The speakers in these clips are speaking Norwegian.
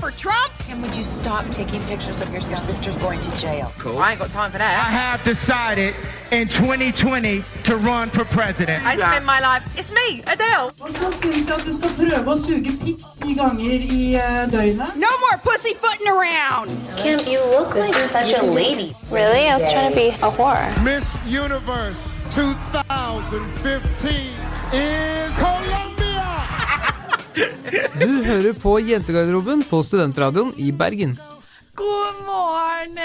for Trump? And would you stop taking pictures of your sister's going to jail? Cool. I ain't got time for that. I have decided in 2020 to run for president. I spend my life. It's me, Adele. Hva syns du at du skal prøve å suge pikk ti ganger i eh, døgnet? No more pussyfooting around. Kim, you look like such a lady. Really? I was trying to be a whore. Miss Universe 2015 is Colombia. Du hører på Jentegarderoben på Studentradioen i Bergen. God morgen!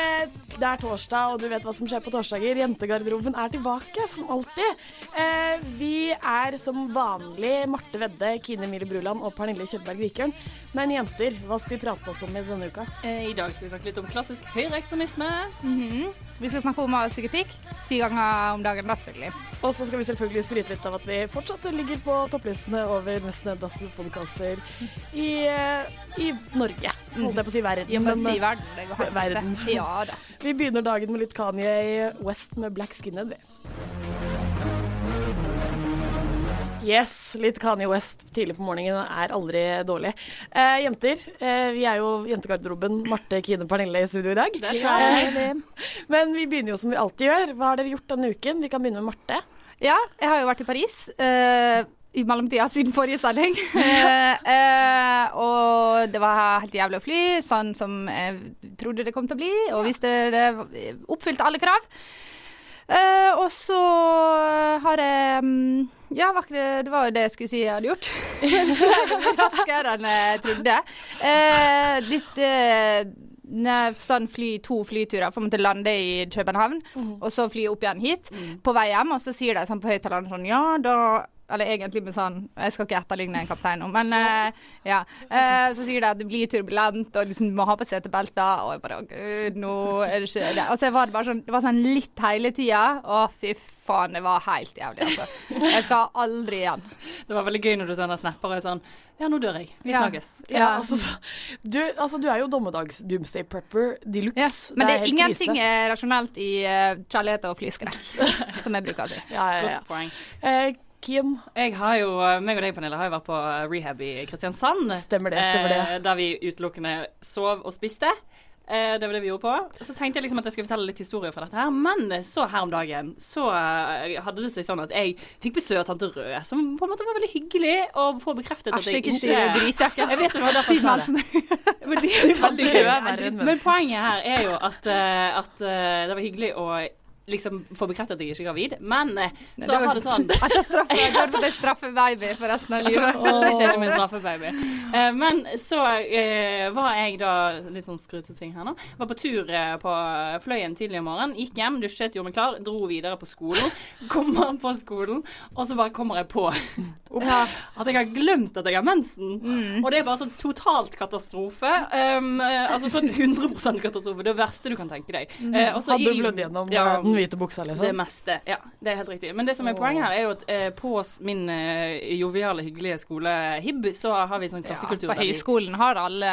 Det er torsdag, og du vet hva som skjer på torsdager. Jentegarderoben er tilbake, som alltid. Eh, vi er som vanlig Marte Vedde, Kine Mille Bruland og Pernille Kjølberg Vikørn. Men jenter, hva skal vi prate oss om i denne uka? Eh, I dag skal vi snakke litt om klassisk høyreekstremisme. Vi skal snakke om å suge pikk ti ganger om dagen, da selvfølgelig. Og så skal vi selvfølgelig skryte litt av at vi fortsatt ligger på topplistene over mest nedlastede podkaster i, eh, i Norge. Holdt jeg på å si verden. Ja, men si eh, verden. Det går verden. Ja da. Vi begynner dagen med litt Kanye West med Black Skinhead. vi. Yes, litt Kanye West tidlig på morgenen er aldri dårlig. Eh, jenter, eh, vi er jo jentegarderoben. Marte, Kine, Pernille i studio i dag. Det tror jeg. Eh, men vi begynner jo som vi alltid gjør. Hva har dere gjort denne uken? Vi kan begynne med Marte. Ja, jeg har jo vært i Paris. eh, i mellomtida siden forrige sending. Eh, eh, og det var helt jævlig å fly, sånn som jeg trodde det kom til å bli, og hvis det oppfylte alle krav. Eh, og så har jeg mm, Ja, det, det var jo det jeg skulle si jeg hadde gjort. Raskere enn jeg trodde. Eh, litt eh, sånn fly, to flyturer, for å måtte lande i København, og så fly opp igjen hit. På vei hjem, og så sier de sånn på høyttaleren sånn Ja, da eller egentlig med sånn Jeg skal ikke etterligne en kaptein nå, men uh, ja. Uh, så sier de at det blir turbulent, og liksom, du må ha på setebelter. Og jeg bare Å, gud, nå er det ikke det. Og så var det bare sånn Det var sånn litt hele tida. Å, fy faen, det var helt jævlig, altså. Jeg skal aldri igjen. Det var veldig gøy når du sender snapper og er sånn Ja, nå dør jeg. Vi Ja. snakkes. Ja, altså, du, altså, du er jo dommedags-doomsday prepper de luxe. Ja, men det er helt ingenting krise. er rasjonelt i uh, kjærlighet og flyskrekk, som jeg bruker å si. Ja, ja, ja. Eh, Kim, Jeg har jo, meg og deg, Pernille, har jo vært på rehab i Kristiansand. Stemmer det, stemmer det. Eh, der vi utelukkende sov og spiste. Eh, det var det vi gjorde på. Så tenkte jeg liksom at jeg skulle fortelle litt historie fra dette her. Men så her om dagen så eh, hadde det seg sånn at jeg fikk besøk av tante Rød, som på en måte var veldig hyggelig å få bekreftet at jeg ikke si ikke dritjakke. Jeg vet det var derfor jeg sa det. Men det er veldig Rød verre gøy. Men poenget her er jo at, eh, at eh, det var hyggelig å liksom få bekreftet at jeg ikke er gravid, men eh, så har det sånn det er jeg har fått en straffebaby for resten av livet. Veldig kjedelig med straffebaby. Uh, men så uh, var jeg da Litt sånn skryteting her nå. Var på tur uh, på Fløyen tidlig om morgenen. Gikk hjem, dusjet, gjorde meg klar, dro videre på skolen. Kommer på skolen, og så bare kommer jeg på at jeg har glemt at jeg har mensen. Og det er bare sånn totalt katastrofe. Um, eh, altså sånn 100% katastrofe. Det verste du kan tenke deg. Eh, hadde du blødd gjennom Ja, eh, den hvite buksa, liksom? det meste. Ja, det er helt riktig. Men det som er poenget her, er jo at eh, på min eh, joviale, hyggelige skole HIB, så har vi sånn klassekultur. Ja, På høyskolen har alle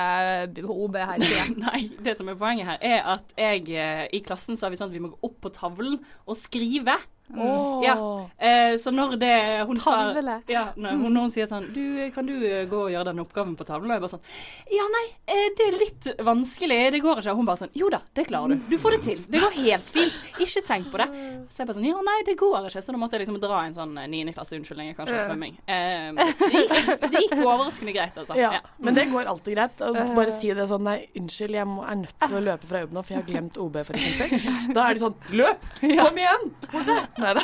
OB hele tida. Nei, det som er poenget her, er at jeg eh, i klassen så har vi sånn at vi må gå opp på tavlen og skrive Åh. Ja. Eh, så når det hun Tavle. sa ja, når, hun, når hun sier sånn Du, kan du eh, gå og gjøre den oppgaven på tavlen? Og jeg bare sånn Ja, nei, eh, det er litt vanskelig. Det går ikke. Og hun bare sånn Jo da, det klarer du. Du får det til. Det går helt fint. Ikke tenk på det. Så jeg bare sånn Ja, nei, det går ikke. Så da måtte jeg liksom dra en sånn niende klasse unnskyldning, kanskje, av svømming. Eh, det, gikk, det gikk overraskende greit, altså. Ja, Ja. men det går alltid greit. Bare si det sånn Nei, unnskyld, jeg må, er nødt til å løpe fra jobben nå, for jeg har glemt OB, for eksempel. Da er de sånn Løp! Kom igjen! Hvor det? Nei da.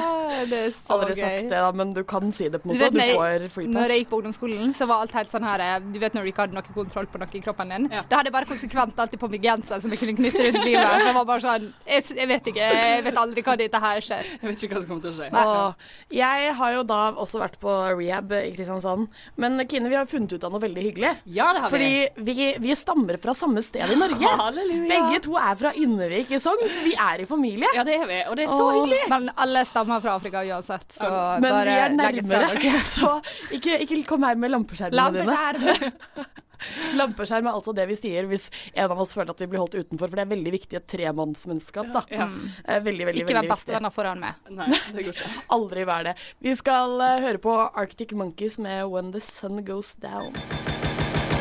Det er så Aldri gøy. sagt det, da, men du kan si det på en Du måte. vet, Du får freepass free når jeg gikk på ungdomsskolen, så var alt helt sånn her eh, Du vet når du ikke hadde noe kontroll på noe i kroppen din? Da hadde jeg bare konsekvent alltid på meg genser som jeg kunne knytte rundt livet. Jeg var bare sånn jeg, jeg vet ikke, jeg vet aldri hva dette her skjer. Jeg vet ikke hva som kommer til å skje. Og jeg har jo da også vært på rehab i Kristiansand. Men Kine, vi har funnet ut av noe veldig hyggelig. Ja, det har vi. Fordi vi, vi stammer fra samme sted i Norge. Halleluja. Begge to er fra Innevik i Sogn, så vi er i familie. Ja, det er vi. Og det er så Åh. hyggelig. Men alle stammer fra Afrika uansett, så Men bare legg det fra dere. så ikke, ikke kom her med lampeskjermene Lampeskjerm. dine. Lampeskjerm er altså det vi sier hvis en av oss føler at vi blir holdt utenfor, for det er veldig viktig i et tremannsmennskap. da. Ja. Eh, Veldig, veldig, Ikke vær bestevenner foran meg. Nei, det går ikke. Aldri vær det. Vi skal eh, høre på Arctic Monkeys med When the Sun Goes Down.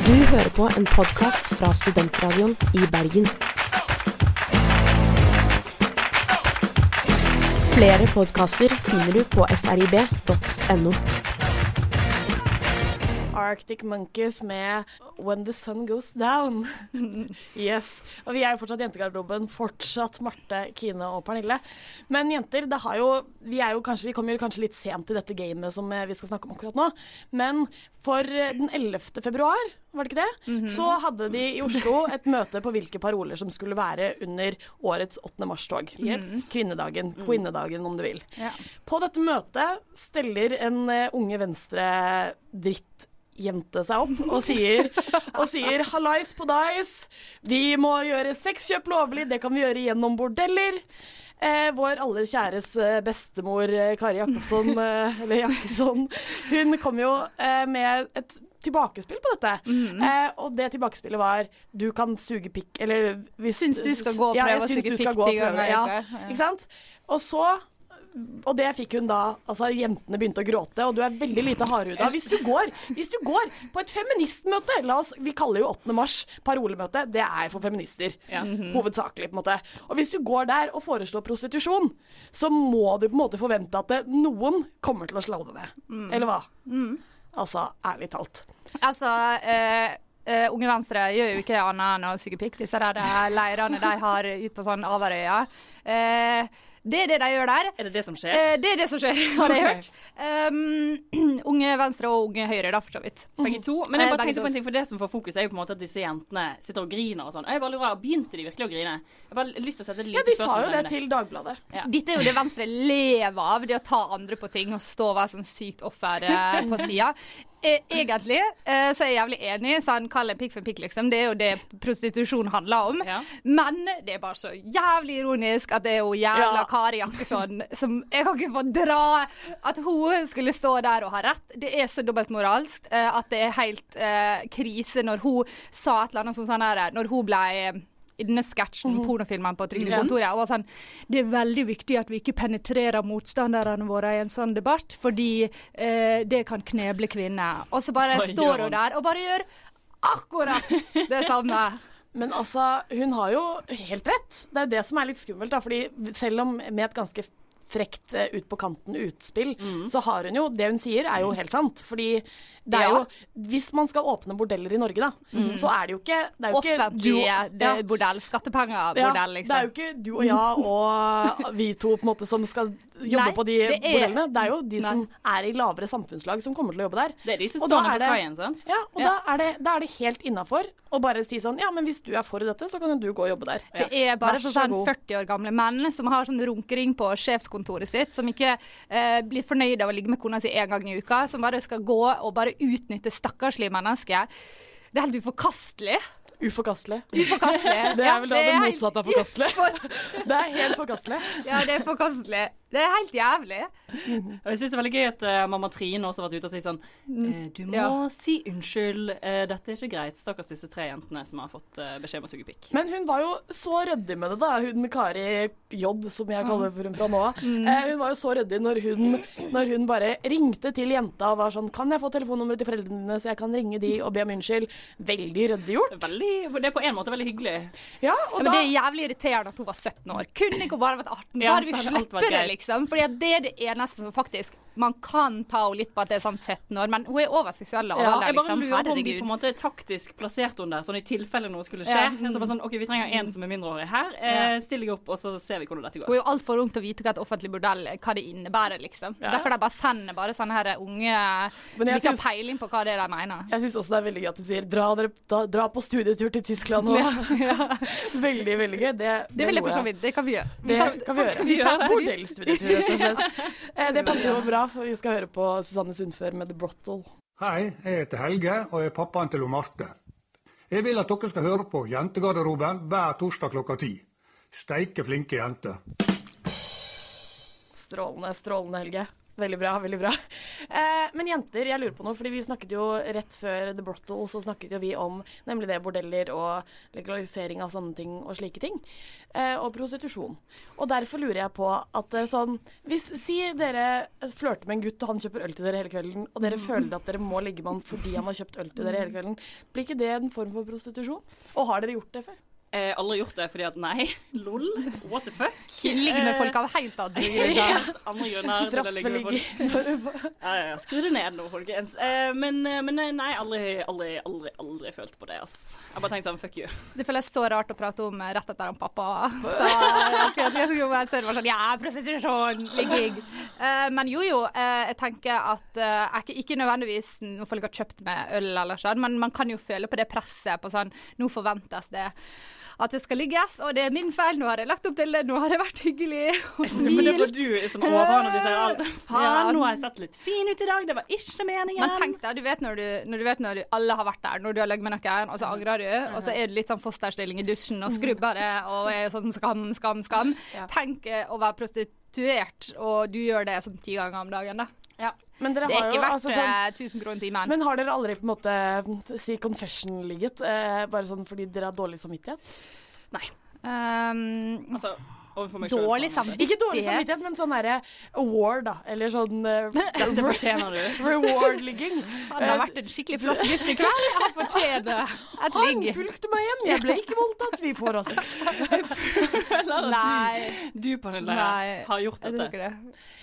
Du hører på en podkast fra Studentradioen i Bergen. Flere podkaster finner du på srib.no. Arctic Monkeys med When the Sun Goes Down. yes. Og vi er jo fortsatt jentegarderoben. Fortsatt Marte, Kine og Pernille. Men jenter, det har jo Vi, er jo kanskje, vi kommer jo kanskje litt sent i dette gamet som eh, vi skal snakke om akkurat nå. Men for eh, den 11. februar, var det ikke det? Så hadde de i Oslo et møte på hvilke paroler som skulle være under årets 8. mars-tog. Yes. Kvinnedagen. Kvinnedagen, om du vil. Ja. På dette møtet steller en Unge Venstre unge venstre-drittjente seg opp og sier, og sier 'hallais på dais', vi må gjøre sexkjøp lovlig, det kan vi gjøre gjennom bordeller. Eh, vår aller kjæres eh, bestemor eh, Kari Jakobsson, eh, eller Jakkesson, hun kom jo eh, med et tilbakespill på dette. eh, og det tilbakespillet var 'du kan suge pikk', eller hvis Syns du skal gå og Ja, å suge pikk ti ganger i uka. Ja. ikke sant? Og så og det fikk hun da Altså, jentene begynte å gråte, og du er veldig lite hardhuda. Hvis du går Hvis du går på et feministmøte La oss Vi kaller jo 8. mars parolemøte. Det er for feminister. Ja. Hovedsakelig, på en måte. Og hvis du går der og foreslår prostitusjon, så må du på en måte forvente at det, noen kommer til å slå det ned. Mm. Eller hva? Altså, ærlig talt. Altså, eh, Uh, Unge Venstre gjør jo ikke annet enn å suge pikk. Disse der leirene de har ut på sånn Averøya. Eh, det er det de gjør der. Er det det som skjer? Eh, det er det som skjer, har jeg hørt. Um, unge Venstre og Unge Høyre, da, for så vidt. Begge to. Men jeg Eh, bare tenkte på en ting, for det som får fokus, er jo på en måte at disse jentene sitter og griner og sånn. Og Jeg bare lurer, Begynte de virkelig å grine? Jeg bare har lyst til å sette et Ja, de sa jo det til Dagbladet. Dette er jo det Venstre lever av, det å ta andre på ting og stå og være sånn sykt offer på sida. Eh, egentlig eh, så er jeg jævlig enig. Sånn, Kall en pikk for en pikk, liksom. Det er jo det prostitusjon handler om. Men det er bare så jævlig ironisk at det er jo jævla Ja. Kari Jakkesson som Jeg kan ikke få dra at hun skulle stå der og ha rett. Det er så dobbeltmoralsk eh, at det er helt uh, krise når hun sa et eller annet som sånn her Når hun ble eh, i denne sketsjen, pornofilmen på Trygdekontoret, og var sånn Det er veldig viktig at vi ikke penetrerer motstanderne våre i en sånn debatt, fordi eh, det kan kneble kvinner. Og så bare står hun der og bare gjør akkurat det samme. Men altså, hun har jo helt rett. Det er jo det som er litt skummelt. Da, fordi selv om med et ganske frekt eh, ut på kanten utspill, Mm. så har hun jo Det hun sier, er jo helt sant. Fordi det er jo Hvis man skal åpne bordeller i Norge, da, Mm. så er det jo ikke det jo ikke du Offentlige og- ja. er bordell. Skattepenger-bordell, Ja, liksom. Det er jo ikke du og jeg og vi to på en måte som skal jobbe Nei, på de det er- bordellene. Det er jo de Nei. som er i lavere samfunnslag som kommer til å jobbe der. Det er de som står på kaien, sant? Ja, og Ja. Da, er det, da er det helt innafor å bare si sånn Ja, men hvis du er for dette, så kan jo du gå og jobbe der. Det er bare sånn 40 år gamle menn som har sånn runkering på sjefskontoret sitt, som ikke eh, blir fornøyd av å ligge med kona si en gang i uka, som bare skal gå og bare utnytte stakkarslige mennesker. Det er helt uforkastelig. Uforkastelig. Uforkastelig. Det er vel da det det, er helt motsatte av forkastelig. Det er helt forkastelig. Ja, det er forkastelig. Det er helt jævlig. Og jeg syns det er veldig gøy at uh, mamma Trine også har vært ute og sagt sånn eh, Du må Ja. si unnskyld, eh, dette er ikke greit. Stakkars disse tre jentene som har fått eh, beskjed om å suge pikk. Men hun var jo så ryddig med det, da. Hun Kari J, som jeg kaller for hun fra nå av. Mm. Eh, hun var jo så ryddig når når hun bare ringte til jenta og var sånn Kan jeg få telefonnummeret til foreldrene dine, så jeg kan ringe de og be om unnskyld? Veldig ryddig gjort. Veldig, det er på en måte veldig hyggelig. Ja, Ja, men da Det er jævlig irriterende at hun var 17 år. Kunne ikke hun bare vært 18, så Ja, hadde vi sluppet det, greit. Liksom. Fordi det er det eneste som faktisk Man kan ta henne litt på at det er sånn 17 år, men hun er over seksuell Ja, jeg bare liksom. lurer på om de på en måte taktisk plasserte henne der, sånn i tilfelle noe skulle skje. Ja, mm. Så bare sånn, OK, vi trenger en som er mindreårig her. Eh, still deg opp, og så ser vi hvordan dette går. Hun er jo altfor ung til å vite hva et offentlig bordell hva det innebærer, liksom. Ja. Derfor de bare sender bare sånne her unge som jeg ikke har peiling på hva det er de mener. Jeg syns også det er veldig gøy at du sier dra, dere, da, dra på studietur til Tyskland nå. veldig, veldig gøy. Det, Det vil jeg for så vidt. Det kan vi gjøre. Det kan vi gjøre. Vi tar Bordellstudietur, rett og slett. Eh, Det passer jo bra, for vi skal høre på Susanne Sundfør med The Brottle. Hei, jeg heter Helge og er pappaen til Marte. Jeg vil at dere skal høre på Jentegarderoben hver torsdag klokka ti. Steike flinke jenter. Strålende, strålende, Helge. Veldig bra, veldig bra. Eh, men jenter, jeg lurer på noe, fordi vi snakket jo rett før The Brottle, så snakket jo vi om nemlig det bordeller og legalisering av sånne ting og slike ting. Eh, og prostitusjon. Og derfor lurer jeg på at eh, sånn Hvis Si dere flørter med en gutt, og han kjøper øl til dere hele kvelden, og dere føler at dere må ligge med han fordi han har kjøpt øl til dere hele kvelden, blir ikke det en form for prostitusjon? Og har dere gjort det før? Jeg har aldri gjort det fordi at nei, lol, what the fuck. Ligge med folk av helt andre grunner. Andre grunner. til å ligge med folk. Straffeligg. Ja, ja. Skru det ned nå, folkens. Eh, men, eh, men eh, nei, aldri, aldri, aldri, aldri følt på det, ass. Jeg bare tenkt sånn, fuck you. Det føles så rart å prate om eh, rett etter han pappa. Så jeg jeg skal bare var sånn Ja, prostitusjon, ligging. Eh, men jo, jo. eh, jeg tenker at eh, jeg ikke nødvendigvis når folk har kjøpt med øl eller sånn, men man kan jo føle på det presset på sånn Nå forventes det at det skal ligges, og det er min feil. Nå har jeg lagt opp til det, nå har det vært hyggelig og Men det var smilt. du som de sier alt. Faen, Ja. nå har jeg sett litt fin ut i dag, det var ikke meningen. Men tenk deg, du vet når du, når du vet når du, alle har vært der, når du har ligget med noen, og så angrer du, og så er du litt sånn fosterstilling i dusjen og skrubber det, og er sånn skam, skam, skam. Tenk eh, å være prostituert, og du gjør det sånn ti ganger om dagen, da. Men dere Det er har ikke jo verdt altså sånn- eh, 1000 kroner timen. Men har dere aldri på en måte si confession-ligget? Eh, bare sånn fordi dere har dårlig samvittighet? Um, altså, overfor meg sjøl. Dårlig samvittighet. Ikke dårlig samvittighet. men sånn derre award, da. Eller sånn uh, Det fortjener du. Reward-ligging. Han har vært en skikkelig flott gutt i kveld. Han fortjener et Han fulgte meg hjem, jeg ble ikke voldtatt, vi får oss sex. Nei. du, du Pernille, har gjort jeg tror dette. ikke det.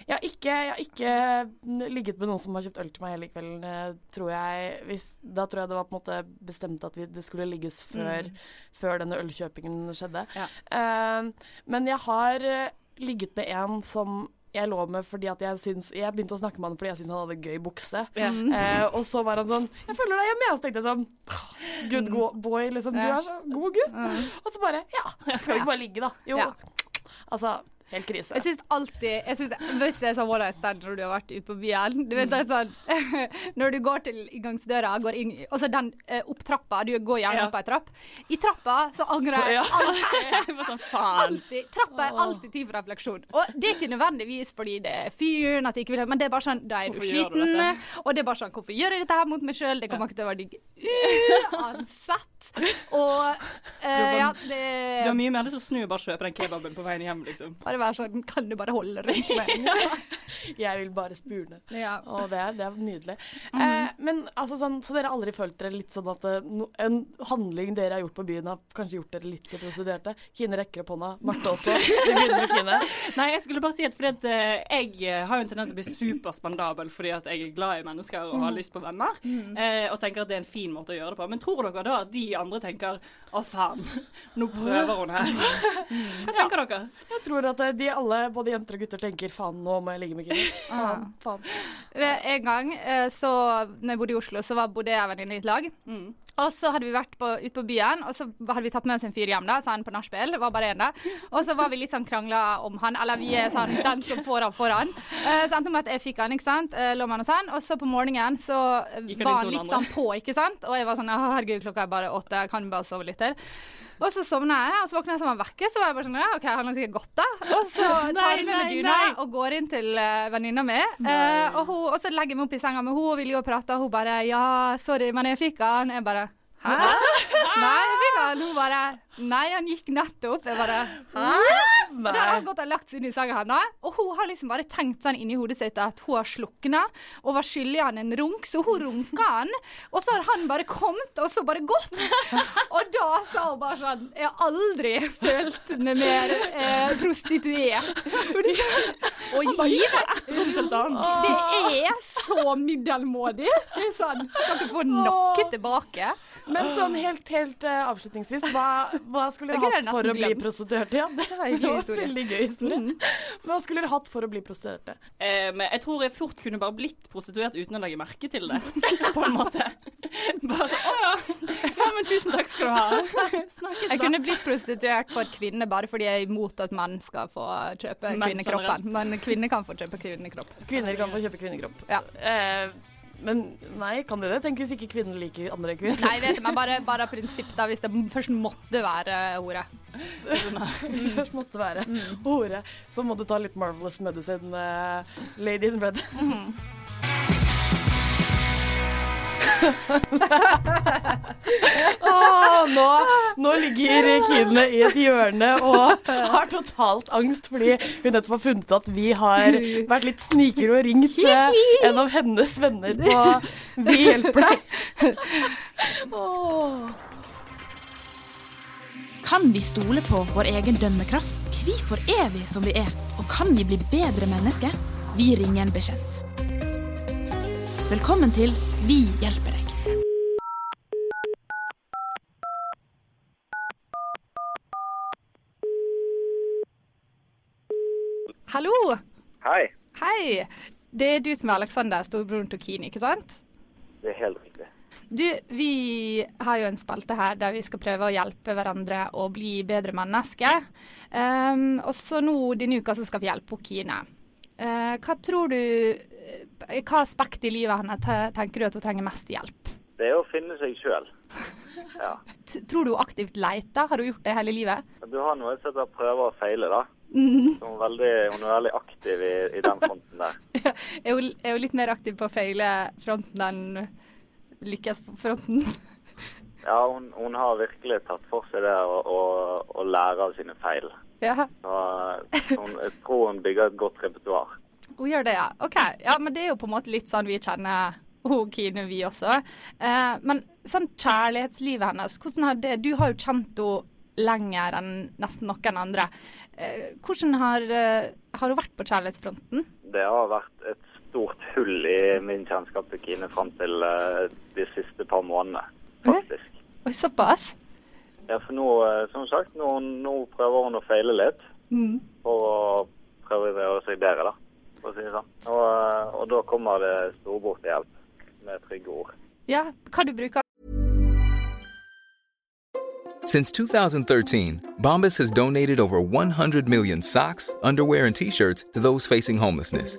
Jeg har ikke, jeg har ikke ligget med noen som har kjøpt øl til meg hele kvelden, eh, tror jeg. Hvis, da tror jeg det var på en måte bestemt at vi, det skulle ligges før, før denne ølkjøpingen skjedde. Eh, men jeg har eh, ligget med en som jeg lå med fordi at jeg syns Jeg begynte å snakke med han fordi jeg syntes han hadde gøy bukse. Yeah. Eh, og så var han sånn 'Jeg følger deg hjemme', jeg. Og så tenkte jeg sånn Good go boy, liksom. Du er så god gutt. Og så bare Ja, skal vi ikke bare ligge, da? Jo. Ja. Altså, helt krise. Jeg syns alltid jeg synes Hvis det er sånn one night stand når du har vært ute på byen Du vet det er sånn Når du går til inngangsdøra, går inn Altså den eh, opp trappa, du går gjerne Ja. opp ei trapp. I trappa så angrer jeg alltid. Alltid. Trappa er alltid tid for refleksjon. Og det er ikke nødvendigvis fordi det er fyren, at jeg ikke vil men det er bare sånn Da er du sliten, og det er bare sånn Hvorfor gjør jeg dette her mot meg sjøl? Det kommer ikke til å være digg uansett. Og eh, ja, det Du har mye mer lyst til å snu og bare kjøpe den kebaben på veien hjem, liksom. Bare være sånn Kan du bare holde rundt meg? Jeg vil bare spurne. Ja. Og det er, det er nydelig. eh, men altså sånn, Så dere har aldri følt dere litt sånn at eh, no, en handling dere har gjort på byen, har kanskje gjort dere litt til prostituerte? Kine rekker opp hånda. Marte også. Vi begynner med Kine. Nei, jeg skulle bare si at fordi at eh, jeg eh, har jo en tendens til å bli superspandabel fordi at jeg er glad i mennesker og har lyst på venner. Eh, og tenker at det er en fin måte å gjøre det på. Men tror dere da at de andre tenker å faen, nå prøver hun her. Hva tenker dere? Jeg tror at eh, de alle, både jenter og gutter, tenker faen, nå må jeg ligge med kvinner'. Faen, faen. En gang eh, så når jeg bodde i Oslo, så var, bodde jeg og en venninne i et lag. Mm. Og så hadde vi vært på, ute på byen, og så hadde vi tatt med oss en fyr hjem da, så han på nachspiel. Var bare én da. Og så var vi litt sånn krangla om han, eller vi er sånn den som får han, får han. Eh, så endte det med at jeg fikk han, ikke sant. Uh, lå med han og sånn. Og så på morgenen så var han litt sånn på, ikke sant. Og jeg var sånn herregud, klokka er bare åtte, jeg kan bare sove litt til. Og så sovna jeg, og så våkna jeg som han vekke. Så var jeg bare sånn Ja, OK, han har sikkert gått, da. Og så tar jeg med meg dyna og går inn til uh, venninna mi. Uh, og, hun- og så legger jeg meg opp i senga med henne og vil jo prate, og hun bare Ja, sorry, men jeg fikk han. Jeg bare Hæ? Nei, vi han. Hun bare Nei, han gikk nettopp. Jeg bare Hæ? Da har han gått og lagt seg inn i senga hennes, og hun har liksom bare tenkt sånn inni hodet sitt at hun har slukna, og var skyldig han en runk, så hun runka han. Og så har han bare kommet, og så bare gått. Og da sa hun bare sånn Jeg har aldri følt meg mer eh, prostituert. Og gi annet. det er så middelmådig. Det er sånn, Kan ikke få noe tilbake. Men sånn helt, helt uh, avslutningsvis, hva, hva skulle dere hatt for å bli prostituerte? Ja, det, var en veldig gøy historie. Hva skulle dere hatt for å bli prostituerte? Eh, jeg tror jeg fort kunne bare blitt prostituert uten å legge merke til det, på en måte. Bare Å ja. Ja, men tusen takk skal du ha. Snakkes Jeg kunne blitt prostituert for kvinner bare fordi jeg er imot at menn skal få kjøpe kvinnekroppen. Men kvinner kan få kjøpe kvinnekropp. Kvinner kan få kjøpe kvinnekropp. Ja. Eh, men nei, kan de det? Tenk hvis ikke kvinner liker andre kvinner. Nei, vet du, men bare, bare prinsipp, da, hvis det først måtte være hore. Hvis det først måtte være hore, så må du ta litt Marvelous Medicine, uh, Lady in Red. Åh, nå, nå ligger Kine i et hjørne og har totalt angst fordi hun nettopp har funnet at vi har vært litt snikere og ringt eh, en av hennes venner på Vi hjelper deg. Kan vi stole på vår egen dømmekraft? Hvorfor er vi som vi er? Og kan vi bli bedre mennesker? Vi ringer en bekjent. Velkommen til Vi hjelper deg. Hallo! Hei. Hei! Det er du som er Alexander, storebroren til Kini, ikke sant? Det er helt riktig. Du, vi har jo en spalte her der vi skal prøve å hjelpe hverandre å bli bedre mennesker. Um, og så nå denne uka så skal vi hjelpe Kine. Eh, hva tror du I hva aspekt i livet hennes tenker du at hun trenger mest hjelp? Det er å finne seg sjøl. Ja. Tror du hun aktivt leter? Har hun gjort det hele livet? Du har noe som heter prøve og feile, da. Mm. Hun, er veldig, hun er veldig aktiv i, i den fronten der. Er hun, er hun litt mer aktiv på feile-fronten enn lykkes-fronten? Ja, hun, hun har virkelig tatt for seg det å, å, å lære av sine feil. Ja. Så, så jeg tror hun bygger et godt repertoar. Hun gjør det, ja. OK. Ja, men det er jo på en måte litt sånn vi kjenner hun Kine, vi også. Eh, men sånn kjærlighetslivet hennes, hvordan har det Du har jo kjent henne lenger enn nesten noen andre. Eh, hvordan har, eh, har hun vært på kjærlighetsfronten? Det har vært et stort hull i min kjennskap til Kine fram til eh, de siste par månedene, faktisk. Oi, såpass? Ja, for nå, eh, som sagt, nå, nå prøver hun å feile litt Mm. for å prøve å gjøre seg bedre, da. For å si det sånn. Og, eh, og da kommer det storebror til hjelp med trygge ord. Ja, hva du bruker Since 2013, Bombas has donated over 100 million socks, underwear, and t shirts to those facing homelessness.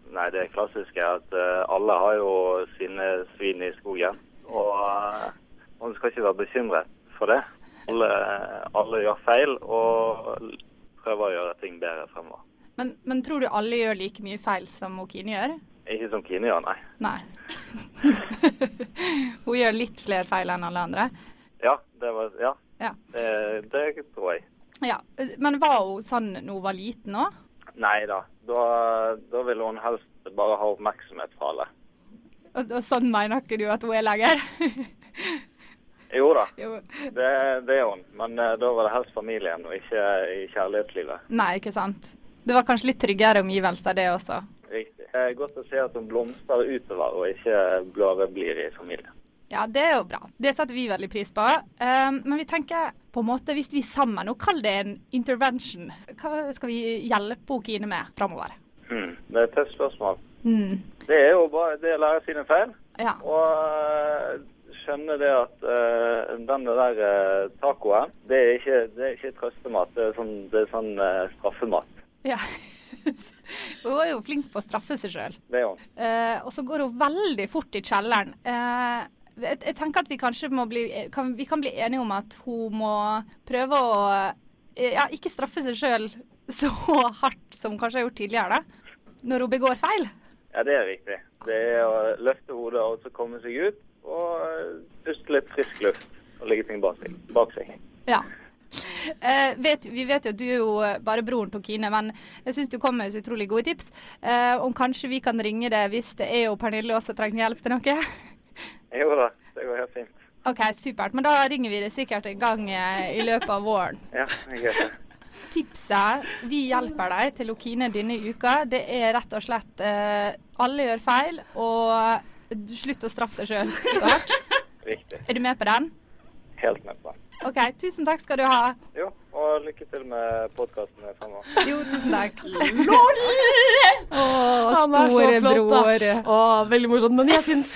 Nei, det klassiske er at eh, alle har jo sine svin i skogen. Og uh, man skal ikke være bekymret for det. Alle, alle gjør feil og prøver å gjøre ting bedre fremover. Men, men tror du alle gjør like mye feil som Kine gjør? Ikke som Kine gjør, nei. Nei. hun gjør litt flere feil enn alle andre. Ja, det, var, ja, Ja. det, det tror jeg. ja. Men var hun sånn da hun var liten òg? Nei da. Da, da ville hun helst bare ha oppmerksomhet fra alle. Og, og sånn mener ikke du at hun er lenger? Jo da, Jo. det, det er hun. Men uh, da var det helst familien og ikke i kjærlighetslivet. Nei, ikke sant. Det var kanskje litt tryggere omgivelser, det også. Riktig. Det er godt å se at hun blomstrer utover og ikke bare blir i familien. Ja, det er jo bra. Det setter vi veldig pris på. Um, men vi tenker på en måte, hvis vi sammen nå kaller det en intervention, hva skal vi hjelpe Kine med framover? Mm, Det er et tøft spørsmål. Mm. Det er jo bare det å lære sine feil. Ja. Og eh, skjønne det at uh, denne der uh, tacoen, det er ikke, det er ikke trøstemat. Det er sånn, det er sånn uh, straffemat. Ja. hun er jo flink på å straffe seg sjøl. Det er hun. og så går hun veldig fort i kjelleren. Eh, jeg, jeg tenker at vi kanskje må bli kan, Vi kan bli enige om at hun må prøve å eh, ja, ikke straffe seg sjøl så hardt som hun kanskje har gjort tidligere, da. Når hun begår feil. Ja, det er riktig. Det er å løfte hodet og så komme seg ut og eh, puste litt frisk luft og legge ting bak seg. Bak seg. Ja. Eh, vet, vi vet jo at du er jo bare broren til Kine, men jeg syns du kom med så utrolig gode tips. Eh, om kanskje vi kan ringe deg hvis det er jo Pernille også trenger hjelp til noe? Jo da, det går helt fint. OK, supert. Men da ringer vi deg sikkert en gang eh, i løpet av våren. Ja, jeg gjør det. Tipset vi hjelper deg til Kine denne uka, det er rett og slett eh, alle gjør feil, og slutt å straffe deg sjøl. Riktig. Er du med på den? Helt med på den. OK, tusen takk skal du ha. Jo, og lykke til med podkasten fremover. Jo, tusen takk. LOL! Å, storebror. Å, veldig morsomt. Men jeg syns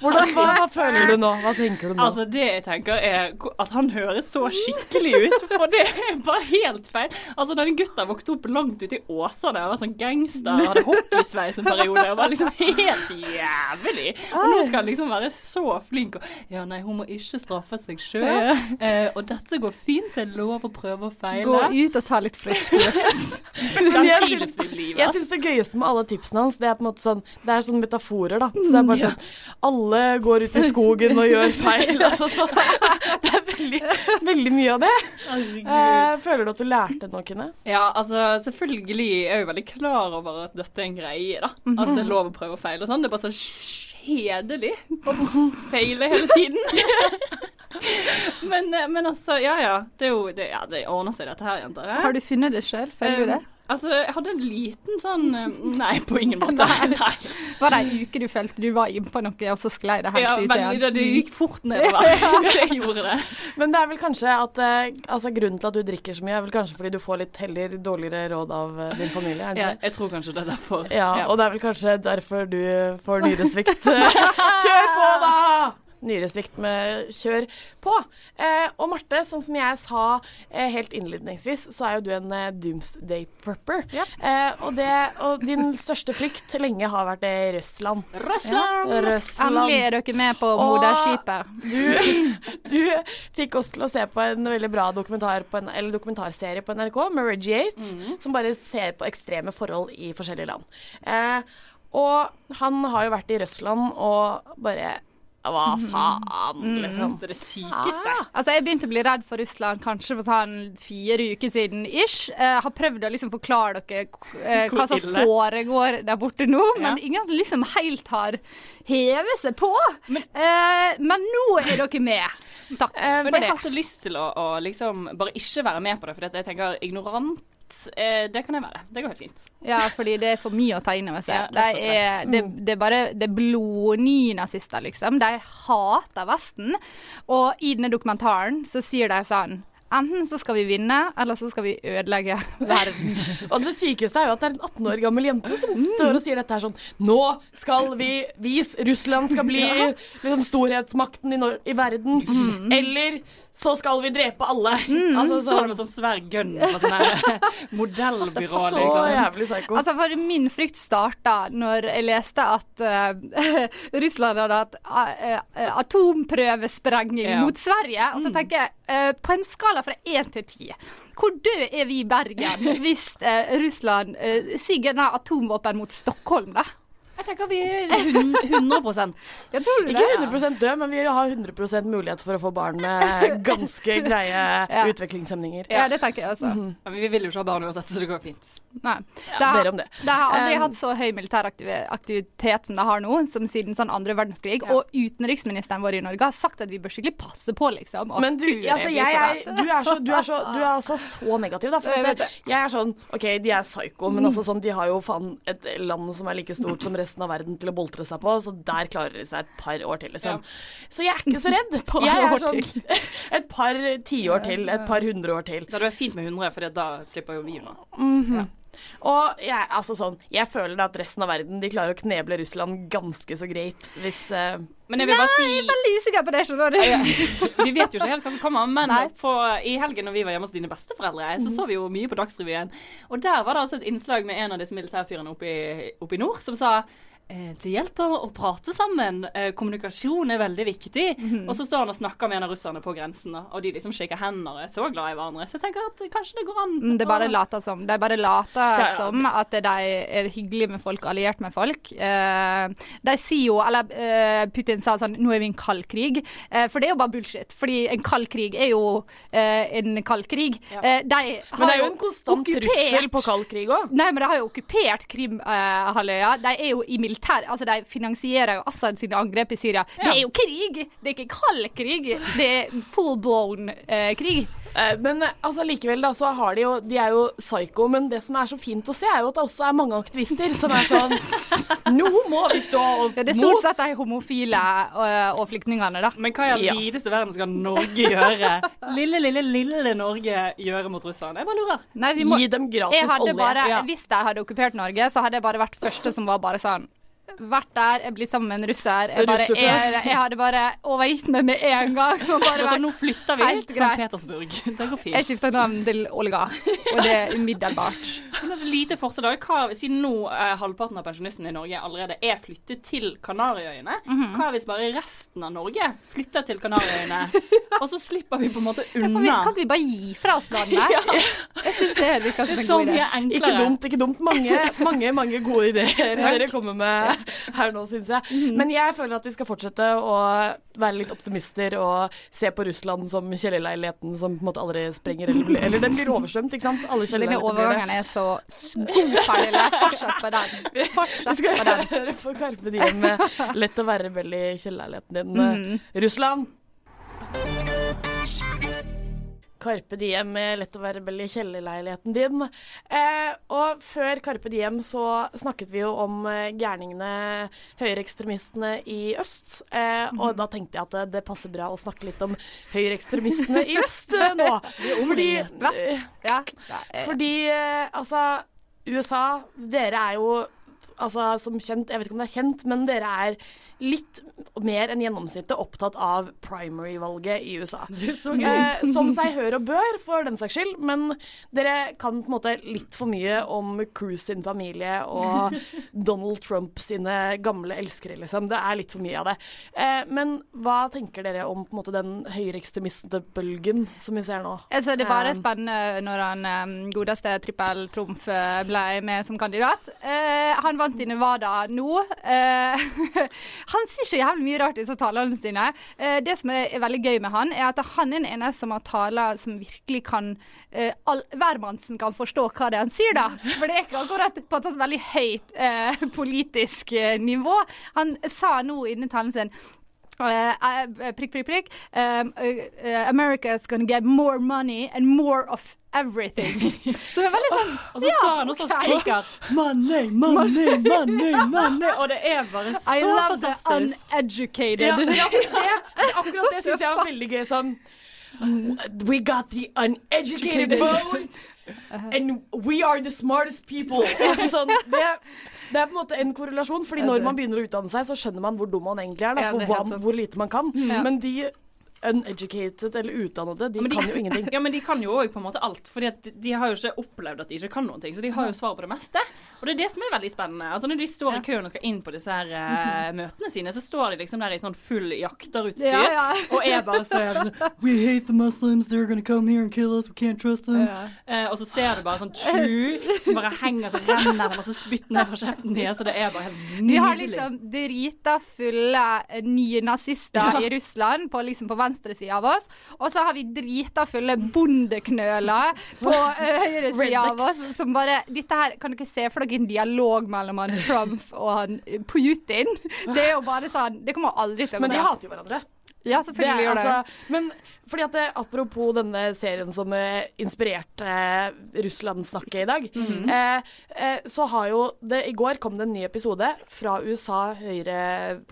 hvordan, hva, hva føler du nå? Hva tenker du nå? Altså Det jeg tenker er at han høres så skikkelig ut, for det er bare helt feil. Altså Den gutten vokste opp langt ute i Åsane og var sånn gangster, hadde hockeysveis en periode og var liksom helt jævlig. Og nå skal han liksom være så flink og Ja, nei, hun må ikke straffe seg sjøl. Eh, og dette går fint, det er lov å prøve og feile. Gå ut og ta litt frisk luft. Jeg. Syns det gøyeste med alle tipsene hans, det er på en måte sånn Det er sånne metaforer, da. Så det er bare sånn Alle går ut i skogen og gjør feil. Altså, så, det er veldig, veldig mye av det. Eh, føler du at du lærte noe, Kine? Ja, altså selvfølgelig er jeg jo veldig klar over at dette er en greie, da. At det er lov å prøve og feile og sånn. Det er bare så kjedelig å feile hele tiden. men, eh, men altså, ja ja. Det er jo det, ja, det ordner seg dette her, jenter. Har du funnet det sjøl? Føler du det? Altså, jeg hadde en liten sånn eh, Nei, på ingen måte. Nei. Var det ei uke du følte du var innpå noe, og så sklei det helt Ja, ut igjen? det, det gikk fort nedover. det gjorde det. Men det er vel kanskje at eh, altså, grunnen til at du drikker så mye, er vel kanskje fordi du får litt heller dårligere råd av eh, din familie? Er det Ja, jeg tror kanskje det er derfor. Ja, og det er vel kanskje derfor du får nyresvikt. Nyresvikt med kjør på. Eh, og Marte, sånn som jeg sa eh, helt innledningsvis, så er jo du en eh, doomsday prepper. Eh, og, det, og din største frykt lenge har vært i Russland. Russland! Ja, Russland. Endelig er dere med på moderskipet. Du, du fikk oss til å se på en veldig bra dokumentar på en, eller dokumentarserie på NRK med Reggie Yates, mm. som bare ser på ekstreme forhold i forskjellige land. Eh, og han har jo vært i Russland og bare Hva faen, liksom. Det sykeste. Altså, Jeg begynte å bli redd for Russland kanskje for sånn fire uker siden ish. Jeg har prøvd å liksom forklare dere eh, hva som foregår der borte nå, men ingen som liksom helt har hevet seg på. Eh, men nå er dere med. Takk for det. Men jeg har så lyst til å, å liksom bare ikke være med på det, for jeg tenker ignorant, eh, det kan jeg være. Det går helt fint. Ja, fordi det er for mye å ta inn over seg. Ja, de rett og slett. er, det, det er bare det er blodnynazister, liksom. De hater Vesten. Og i denne dokumentaren så sier de sånn Enten så skal vi vinne, eller så skal vi ødelegge verden. Og det sykeste er jo at det er en 18 år gammel jente som står og sier dette her sånn Nå skal vi vise Russland skal bli Ja. liksom storhetsmakten i, i verden. Eller så skal vi drepe alle. Altså, står det med sånn svær gun på sånn modellbyrå, Så liksom. jævlig psyko. Altså, for min frykt starta når jeg leste at uh, Russland hadde hatt uh, atomprøvesprenging Ja. mot Sverige. Og så tenker jeg, eh, på en skala fra én til ti, hvor døde er vi i Bergen hvis eh, Russland eh, sigger atomvåpen mot Stockholm, da? Jeg tenker vi er 100% Jeg tror det? Ikke 100% død, men vi har 100% mulighet for å få barn med ganske greie utviklingshemninger. Ja, det tenker jeg også. Ja, men vi vil jo ikke ha barn uansett, så det går fint. Nei. Ja, Det har- det. De har aldri Um, hatt så høy militær aktivitet som det har nå, som siden sånn andre verdenskrig. Og utenriksministeren vår i Norge har sagt at vi bør skikkelig passe på, liksom. Men du, altså, jeg, jeg du, er så, du, er så, du er altså så negativ, da. For Jeg jeg er sånn OK, de er psyko, men altså sånn, de har jo faen et land som er like stort som resten resten av verden til å boltre seg på, så der klarer de seg et par år til, liksom. Så jeg er ikke så redd. par jeg er år sånn, et par tiår til, et par hundre år til. Det hadde vært fint med 100, for da slipper jo vi unna. Mhm. Og jeg, altså sånn, jeg føler at resten av verden de klarer å kneble Russland ganske så greit hvis uh, Men jeg vil bare si jeg er veldig usikker på det, skjønner du. Vi vet jo ikke helt hva som kommer, men på, i helgen når vi var hjemme hos dine besteforeldre, så så vi jo mye på Dagsrevyen. Og der var det altså et innslag med en av disse militærfyrene oppe i, oppe i nord som sa det hjelper å prate sammen. Eh, kommunikasjon er veldig viktig. Mhm. Og så står han og snakker med en av russerne på grensen, og de liksom shaker hender og er så glad i hverandre. Så jeg tenker at kanskje det går an. Mm, Det bare later som. De bare later ja. som at de er hyggelige med folk, alliert med folk. Eh, de sier jo, eller eh, Putin sa sånn Nå er vi i en kald krig. Eh, for det er jo bare bullshit. Fordi en kald krig er jo eh, en kald krig. Ja. de har Men det er jo en konstant trussel på kald krig òg. Nei, men de har jo okkupert Krimhalvøya. de er jo i militær Altså, de finansierer jo Assad sine angrep i Syria. Det er jo krig! Det er ikke kald krig. Det er full blown eh, krig. Eh, Men eh, altså, likevel da, så har de jo De er jo psycho, men det som er så fint å se, er jo at det også er mange aktivister som er sånn Nå må vi stå mot Ja, det er stort sett de homofile og, og flyktningene, da. Men hva i all Ja. videste verden skal Norge gjøre? Lille, lille, lille Norge gjøre mot russerne? Jeg bare lurer. Nei, vi må, Gi dem gratis olje. Bare, Ja. Hvis de hadde okkupert Norge, så hadde jeg bare vært første som var bare sånn vært der, jeg blitt sammen med en russer. Jeg, bare, jeg, jeg hadde bare overgitt meg med en gang. Og bare Altså, vært nå flytter vi helt til St. Petersburg. Det går fint. Jeg skifta navn til Olga, og det er umiddelbart. Men et lite forslag. Hva, siden nå eh, halvparten av pensjonistene i Norge allerede er flyttet til Kanariøyene, Mhm. hva hvis bare resten av Norge flytter til Kanariøyene? og så slipper vi på en måte Kan vi, unna. kan vi bare gi fra oss landet? Jeg syns det er som en Så god idé. mye enklere. Ikke dumt, ikke dumt. Mange, mange, mange gode ideer dere kommer med her nå, syns jeg. Men jeg føler at vi skal fortsette å være litt optimister og se på Russland som kjellerleiligheten som på en måte aldri sprenger eller Eller den blir oversvømt, ikke sant? Alle kjellerleiligheter blir det. overgangen er så god, Pernille. Fortsett på den. Vi Fortsett skal på den. høre på Karpe Diem med 'Lett å være rebell i kjellerleiligheten din'. Mm. Russland! Carpe Diem med 'Lett å være rebell i kjellerleiligheten din'. Eh, og før Carpe Diem så snakket vi jo om eh, gærningene, høyreekstremistene i øst. Eh, Og da tenkte jeg at det, det passer bra å snakke litt om høyreekstremistene i øst eh, nå. Fordi, eh, Ja. fordi eh, altså USA, dere er jo altså, som kjent, jeg vet ikke om det er kjent, men dere er litt mer enn gjennomsnittet opptatt av primary-valget i USA. Eh, som seg hør og bør, for den saks skyld, men dere kan på en måte litt for mye om Cruise sin familie og Donald Trump sine gamle elskere, liksom. Det er litt for mye av det. Eh, men hva tenker dere om på en måte den høyreekstremistbølgen som vi ser nå? Altså, det var bare Eh, spennende når han um, godeste Trippel Trumf eh, ble med som kandidat. Eh, han vant i Nevada nå. Eh, han sier så jævlig mye rart i disse talene sine. Eh, det som er, veldig gøy med han, er at han er den eneste som har taler som virkelig kan eh, Hvermannsen kan forstå hva det er han sier, da. For det er ikke akkurat på et veldig høyt eh, politisk nivå. Han sa nå innen talen sin Uh, uh, prikk, prikk, prikk. Um, uh, uh, America's gonna get more money and more of everything. Så det er veldig sånn Og så står han og skriker 'money, money, money', money. Og det er bare så I love the uneducated. Ja, ja, det, akkurat det syns jeg var veldig gøy. Sånn We got the uneducated vote. And we are the smartest people. Sånn, det, det er på en måte en korrelasjon, fordi når man begynner å utdanne seg, så skjønner man hvor dum man egentlig er, da, for hva, hvor lite man kan. Ja. Men de uneducated eller utdannede, de, de, kan jo ingenting. Ja, men de kan jo òg på en måte alt. For de har jo ikke opplevd at de ikke kan noen ting. Så de har jo svar på det meste. Og det er det som er veldig spennende. Altså Når de står i køen og skal inn på disse her uh, møtene sine, så står de liksom der i sånn full jakterutstyr Ja, ja. og er bare så sånn We hate the Muslims, they're gonna come here and kill us, we can't trust them. Ja. Uh, og så ser du bare sånn tju som bare henger så renner det masse spytt ned fra kjeften deres, så det er bare helt nydelig. Vi har liksom drita fulle eh, nye nazister i Russland på, liksom på venstresida av oss. Og så har vi drita fulle bondeknøler på uh, høyresida av oss. Som bare Dette her Kan dere se for dere en dialog mellom han Trump og han eh, Putin? Det er jo bare sånn Det kommer aldri til å gå Men de hater jo hverandre. Ja, selvfølgelig gjør det. Men fordi at det, apropos denne serien som eh, inspirerte eh, Russland-snakket i dag, Mhm. eh, eh, så har jo det I går kom det en ny episode fra USA høyre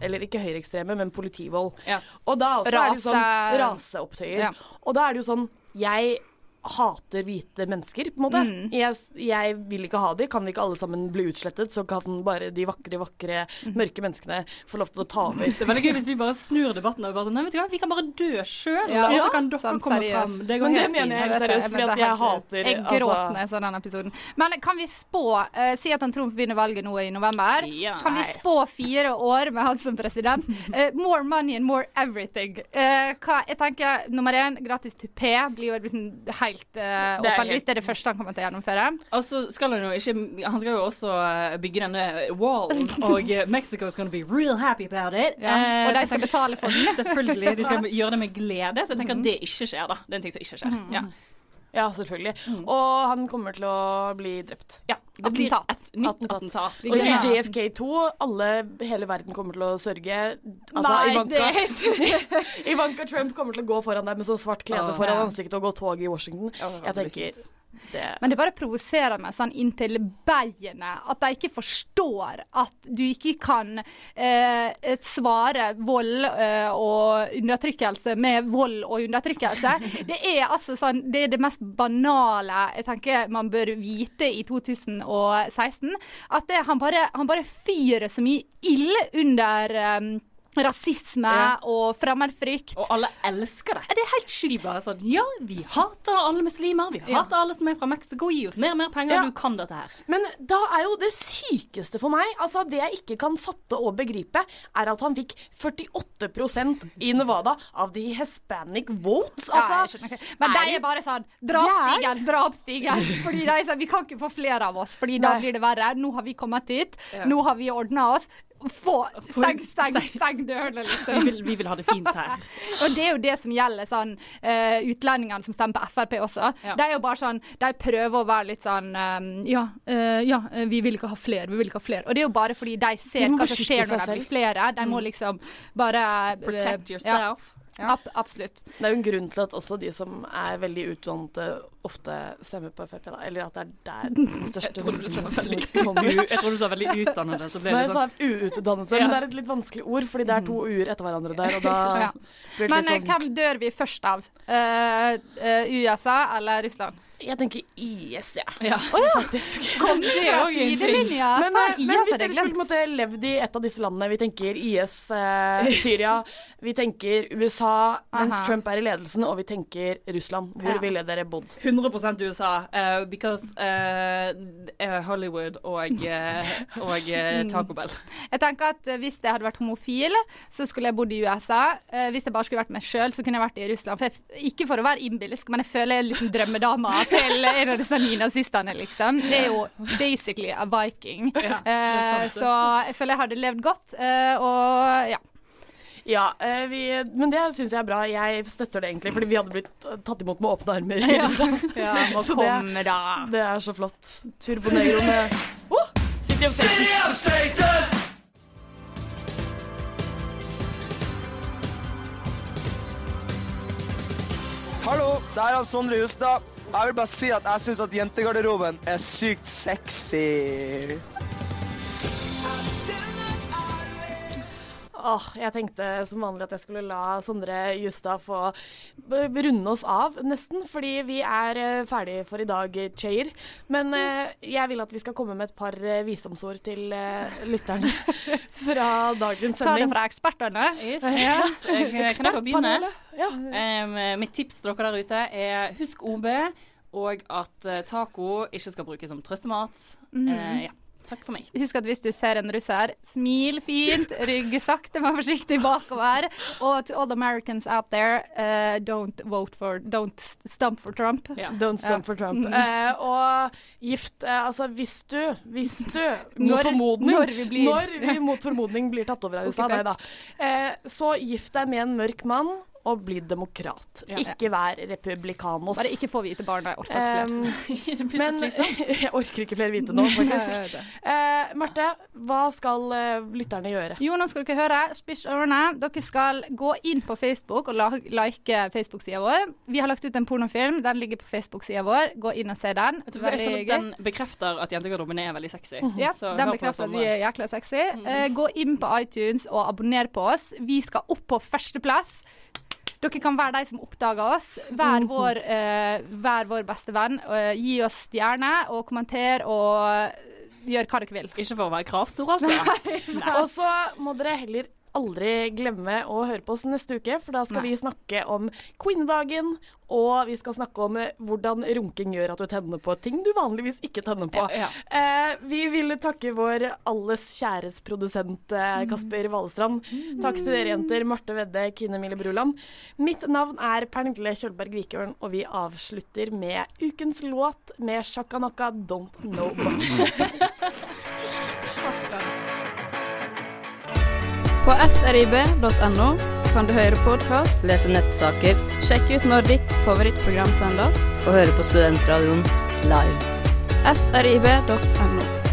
Eller ikke høyreekstreme, men politivold. Og da også er det sånn Rase- raseopptøyer. Ja. Og da er det jo sånn Jeg hater hvite mennesker, på en måte. Mm. Jeg, jeg vil ikke ha de. Kan vi ikke alle sammen bli utslettet, så kan bare de vakre, vakre, Mm. mørke menneskene få lov til å ta over. Det er veldig gøy hvis vi bare snur debatten og bare sånn Nei, vet du hva, vi kan bare dø sjøl, Ja. og så kan dere Sånn komme seriøst. fram. Det går Men helt fint. jeg seriøst, fordi jeg helt seriøst. hater Jeg altså- gråt når jeg så den episoden. Men kan vi spå uh, Si at han Trump vinner valget nå i november. Ja. Kan vi spå fire år med han som president? Uh, more money and more everything. Uh, hva, jeg tenker nummer én, gratis tupé blir jo liksom helt uh, åpenlyst. Det er det første han kommer til å gjennomføre. Og så skal han jo ikke Han skal jo også eh, bygge denne wallen, og eh, Mexico is gonna be real happy about it. Ja, og de skal betale for den. Selvfølgelig. De skal gjøre det med glede. Så jeg tenker Mhm. at det ikke skjer, da. Det er en ting som ikke skjer. Ja. Ja, selvfølgelig. Og han kommer til å bli drept. Ja, det blir Attentat. et nytt attentat. Og i JFK2, alle, hele verden kommer til å sørge. Altså, Nei, Ivanka, det Ivanka Trump kommer til å gå foran deg med sånn svart klede foran ansiktet og gå tog i Washington. Jeg tenker det Men det bare provoserer meg sånn inntil beinet at de ikke forstår at du ikke kan eh, svare vold eh, og undertrykkelse med vold og undertrykkelse. Det er altså sånn Det er det mest banale jeg tenker man bør vite i 2016. At det, han, bare, han bare fyrer så mye ild under eh, rasisme Ja. og fremmedfrykt. Og alle elsker det. Det er helt sjukt. De bare sånn Ja, vi hater alle muslimer. Vi Ja. hater alle som er fra Mexico. Gi oss mer og mer penger. Ja. Du kan dette her. Men da er jo det sykeste for meg, altså det jeg ikke kan fatte og begripe, er at han fikk 48 i Nevada av de hispanic votes. Ja, Altså, ikke. Men de er bare sånn Drapstiger, opp stigeren, dra opp stigeren. Fordi de er sånn, Vi kan ikke få flere av oss, Fordi da blir det verre. Nå har vi kommet hit. Ja. Nå har vi ordna oss. Få, steng, steng, steng dørene, Vi liksom. vil, vi vil ha det fint her. Og det er jo det som gjelder sånn uh, utlendingene som stemmer på Frp også. Ja. De er jo bare sånn De prøver å være litt sånn um, ja, uh, ja, eh, vi vil ikke ha flere, vi vil ikke ha flere. Og det er jo bare fordi de ser De hva som skjer når det blir flere. De må liksom bare uh, Protect yourself. Ja. Ab absolutt. det er jo en grunn til at også de som er veldig utdannede, ofte stemmer på Frp. Da. Eller at det er der den største Jeg tror du sa veldig veldig, jeg trodde du sa veldig utdannede. Så ble Nei, det jeg sånn sa uutdannede, men det er et litt vanskelig ord, fordi det er to u-er etter hverandre der, og da Ja. blir det Men eh, litt sånn hvem dør vi først av? Uh, uh, USA eller Russland? Jeg tenker IS, jeg. Ja. Faktisk. Kommer Det fra sidelinja. Men, eh, men hvis dere jeg skulle på en måte levd i et av disse landene Vi tenker IS, eh, Syria, vi tenker USA mens Aha. Trump er i ledelsen, og vi tenker Russland. Hvor Ja. ville dere bodd? 100 USA. uh, because eh, eh, Hollywood og, uh, og Mm. Taco Bell. Jeg tenker at Hvis jeg hadde vært homofil, så skulle jeg bodd i USA. Hvis jeg bare skulle vært meg sjøl, så kunne jeg vært i Russland. For jeg, ikke for å være innbilsk, men jeg føler jeg er liksom drømmedama til en av disse nynazistene, liksom. Det er jo basically a viking. Ja, Eh, så jeg føler jeg hadde levd godt, eh, og ja. Ja, eh, vi, men det syns jeg er bra. Jeg støtter det egentlig, fordi vi hadde blitt tatt imot med åpne armer. i Ja. Ja, må Så komme, det, da. det er så flott. Turbo Negro med oh, City of Satan. Hallo, det er Sondre Justad. Jeg vil bare si at jeg syns at jentegarderoben er sykt sexy. Åh, jeg tenkte som vanlig at jeg skulle la Sondre Justad få runde oss av, nesten. Fordi vi er eh, ferdig for i dag, Cheyer. Men eh, jeg vil at vi skal komme med et par eh, visdomsord til eh, lytterne fra dagens Ta det sending. fra ekspertene. Yes. yes. Kan jeg få begynne? Ja. Um, mitt tips til dere der ute er husk OB, og at taco ikke skal brukes som trøstemat. Mm. Uh, ja. Takk for meg. Husk at hvis du ser en russer, smil fint, rygg sakte, men forsiktig bakover. Og to all the Americans out there, uh, don't vote for Don't stump for Trump. Yeah. Don't stump for Trump. Mm. Uh, og gift uh, Altså, hvis du Hvis du Når- når vi blir- Når vi mot formodning blir tatt over av USA, nei da. Eh, så gift deg med en mørk mann, og bli demokrat. Ikke vær republikanos. Bare ikke få hvite barn. Jeg orker ikke flere. men jeg orker ikke flere hvite nå, faktisk. uh, Marte, hva skal uh, lytterne gjøre? Jo, nå skal dere høre. Spiss ørene. Dere skal gå inn på Facebook og like Facebook-sida vår. Vi har lagt ut en pornofilm. Den ligger på Facebook-sida vår. Gå inn og se den. Veldig gøy. Den bekrefter at jentegarderoben er veldig sexy. Ja, Så den bekrefter at vi er jækla sexy. Uh, gå inn på iTunes og abonner på oss. Vi skal opp på førsteplass. Dere kan være de som oppdager oss. Vær vår, eh, vær vår beste venn. Eh, gi oss stjerner og kommenter og gjør hva dere vil. Ikke for å være kravstor, altså. Og så må dere heller aldri glemme å høre på oss neste uke, for da skal Nei. vi snakke om kvinnedagen. Og vi skal snakke om eh, hvordan runking gjør at du tenner på ting du vanligvis ikke tenner på. Ja. Eh, vi vil takke vår alles kjæres produsent eh, Kasper Valestrand. Takk til dere jenter, Marte Vedde, Kine Mille Bruland. Mitt navn er Pernille Kjølberg Vikørn, og vi avslutter med ukens låt med Shakanaka Don't Know Much. På srib.no kan du høre podkast, lese nettsaker, sjekke ut når ditt favorittprogram sendes, og høre på Studentradioen live. srib.no.